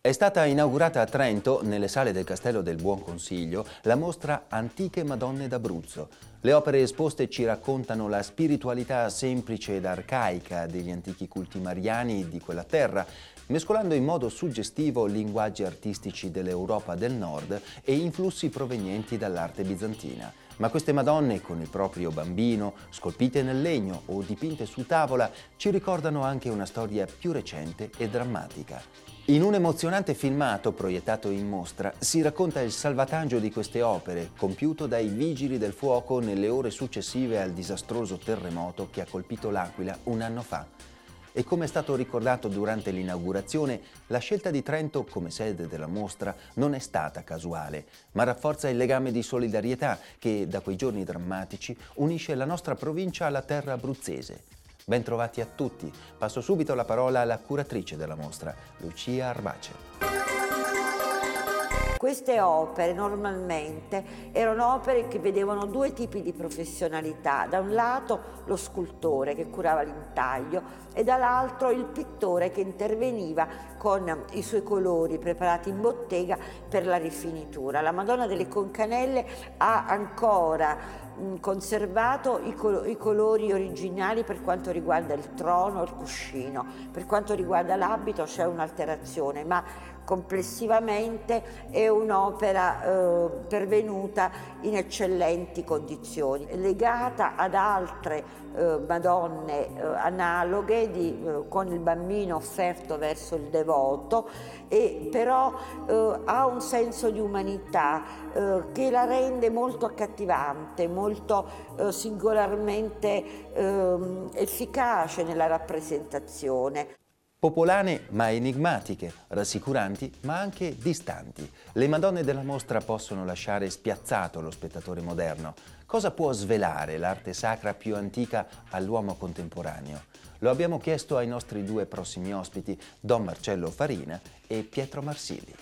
È stata inaugurata a Trento, nelle sale del Castello del Buon Consiglio, la mostra Antiche Madonne d'Abruzzo. Le opere esposte ci raccontano la spiritualità semplice ed arcaica degli antichi culti mariani di quella terra, mescolando in modo suggestivo linguaggi artistici dell'Europa del Nord e influssi provenienti dall'arte bizantina. Ma queste Madonne, con il proprio bambino, scolpite nel legno o dipinte su tavola, ci ricordano anche una storia più recente e drammatica. In un emozionante filmato proiettato in mostra si racconta il salvataggio di queste opere, compiuto dai vigili del fuoco nelle ore successive al disastroso terremoto che ha colpito l'Aquila un anno fa. E come è stato ricordato durante l'inaugurazione, la scelta di Trento come sede della mostra non è stata casuale, ma rafforza il legame di solidarietà che da quei giorni drammatici unisce la nostra provincia alla terra abruzzese. Bentrovati a tutti. Passo subito la parola alla curatrice della mostra, Lucia Arbace. Queste opere normalmente erano opere che vedevano due tipi di professionalità, da un lato lo scultore che curava l'intaglio e dall'altro il pittore che interveniva con i suoi colori preparati in bottega per la rifinitura. La Madonna delle Concanelle ha ancora conservato i, col i, colori originali per quanto riguarda il trono, il cuscino, per quanto riguarda l'abito c'è un'alterazione, ma complessivamente è un'opera eh, pervenuta in eccellenti condizioni, legata ad altre eh, Madonne eh, analoghe di, eh, con il bambino offerto verso il devoto, e però eh, ha un senso di umanità eh, che la rende molto accattivante, molto singolarmente ehm, efficace nella rappresentazione. Popolane ma enigmatiche, rassicuranti ma anche distanti. Le Madonne della mostra possono lasciare spiazzato lo spettatore moderno. Cosa può svelare l'arte sacra più antica all'uomo contemporaneo? Lo abbiamo chiesto ai nostri due prossimi ospiti, Don Marcello Farina e Pietro Marsili.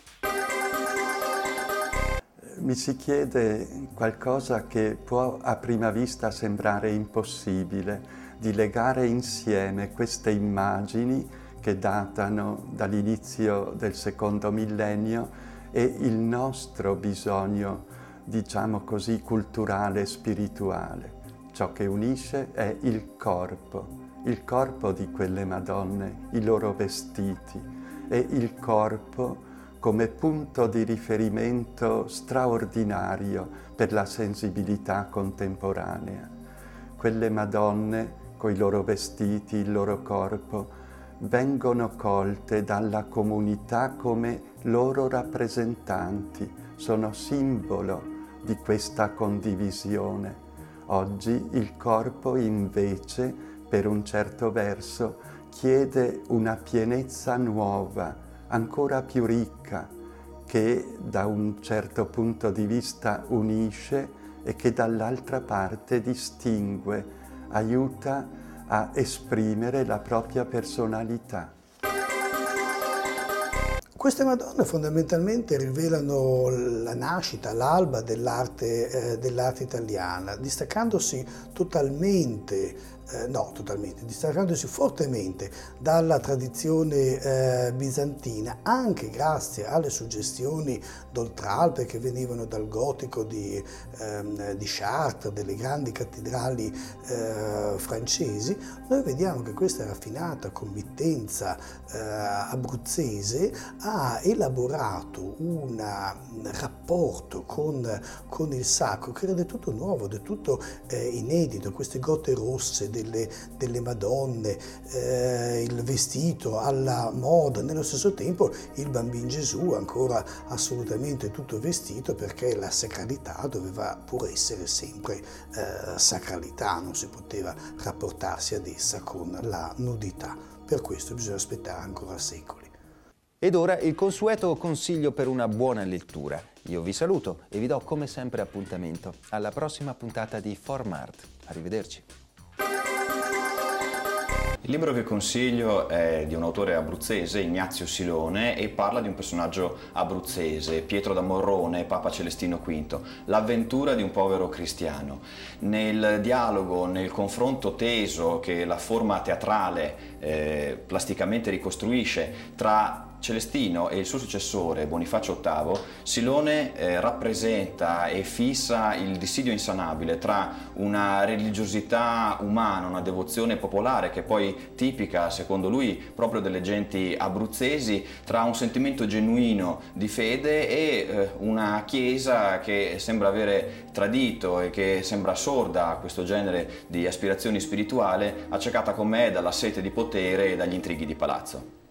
Mi si chiede qualcosa che può a prima vista sembrare impossibile, di legare insieme queste immagini che datano dall'inizio del secondo millennio e il nostro bisogno, diciamo così, culturale e spirituale. Ciò che unisce è il corpo, il corpo di quelle Madonne, i loro vestiti e il corpo come punto di riferimento straordinario per la sensibilità contemporanea. Quelle Madonne, coi loro vestiti, il loro corpo, vengono colte dalla comunità come loro rappresentanti, sono simbolo di questa condivisione. Oggi il corpo invece, per un certo verso, chiede una pienezza nuova, ancora più ricca, che da un certo punto di vista unisce e che dall'altra parte distingue, aiuta a esprimere la propria personalità. Queste Madonne fondamentalmente rivelano la nascita, l'alba dell'arte eh, dell italiana, distaccandosi totalmente eh, no, totalmente, distaccandosi fortemente dalla tradizione eh, bizantina, anche grazie alle suggestioni d'Oltralpe che venivano dal gotico di, ehm, di Chartres, delle grandi cattedrali eh, francesi, noi vediamo che questa raffinata committenza eh, abruzzese ha elaborato un rapporto con, con, il sacro che era del tutto nuovo, del tutto eh, inedito, queste gote rosse, delle, delle Madonne, eh, il vestito alla moda, nello stesso tempo il bambino Gesù ancora assolutamente tutto vestito perché la sacralità doveva pur essere sempre eh, sacralità, non si poteva rapportarsi ad essa con la nudità. Per questo bisogna aspettare ancora secoli. Ed ora il consueto consiglio per una buona lettura. Io vi saluto e vi do come sempre appuntamento alla prossima puntata di Formart. Arrivederci. Il libro che consiglio è di un autore abruzzese, Ignazio Silone, e parla di un personaggio abruzzese, Pietro da Morrone, Papa Celestino V, l'avventura di un povero cristiano. Nel dialogo, nel confronto teso che la forma teatrale eh, plasticamente ricostruisce tra Celestino e il suo successore Bonifacio VIII, Silone eh, rappresenta e fissa il dissidio insanabile tra una religiosità umana, una devozione popolare che è poi tipica, secondo lui, proprio delle genti abruzzesi, tra un sentimento genuino di fede e eh, una chiesa che sembra avere tradito e che sembra sorda a questo genere di aspirazioni spirituali, accecata com'è dalla sete di potere e dagli intrighi di palazzo.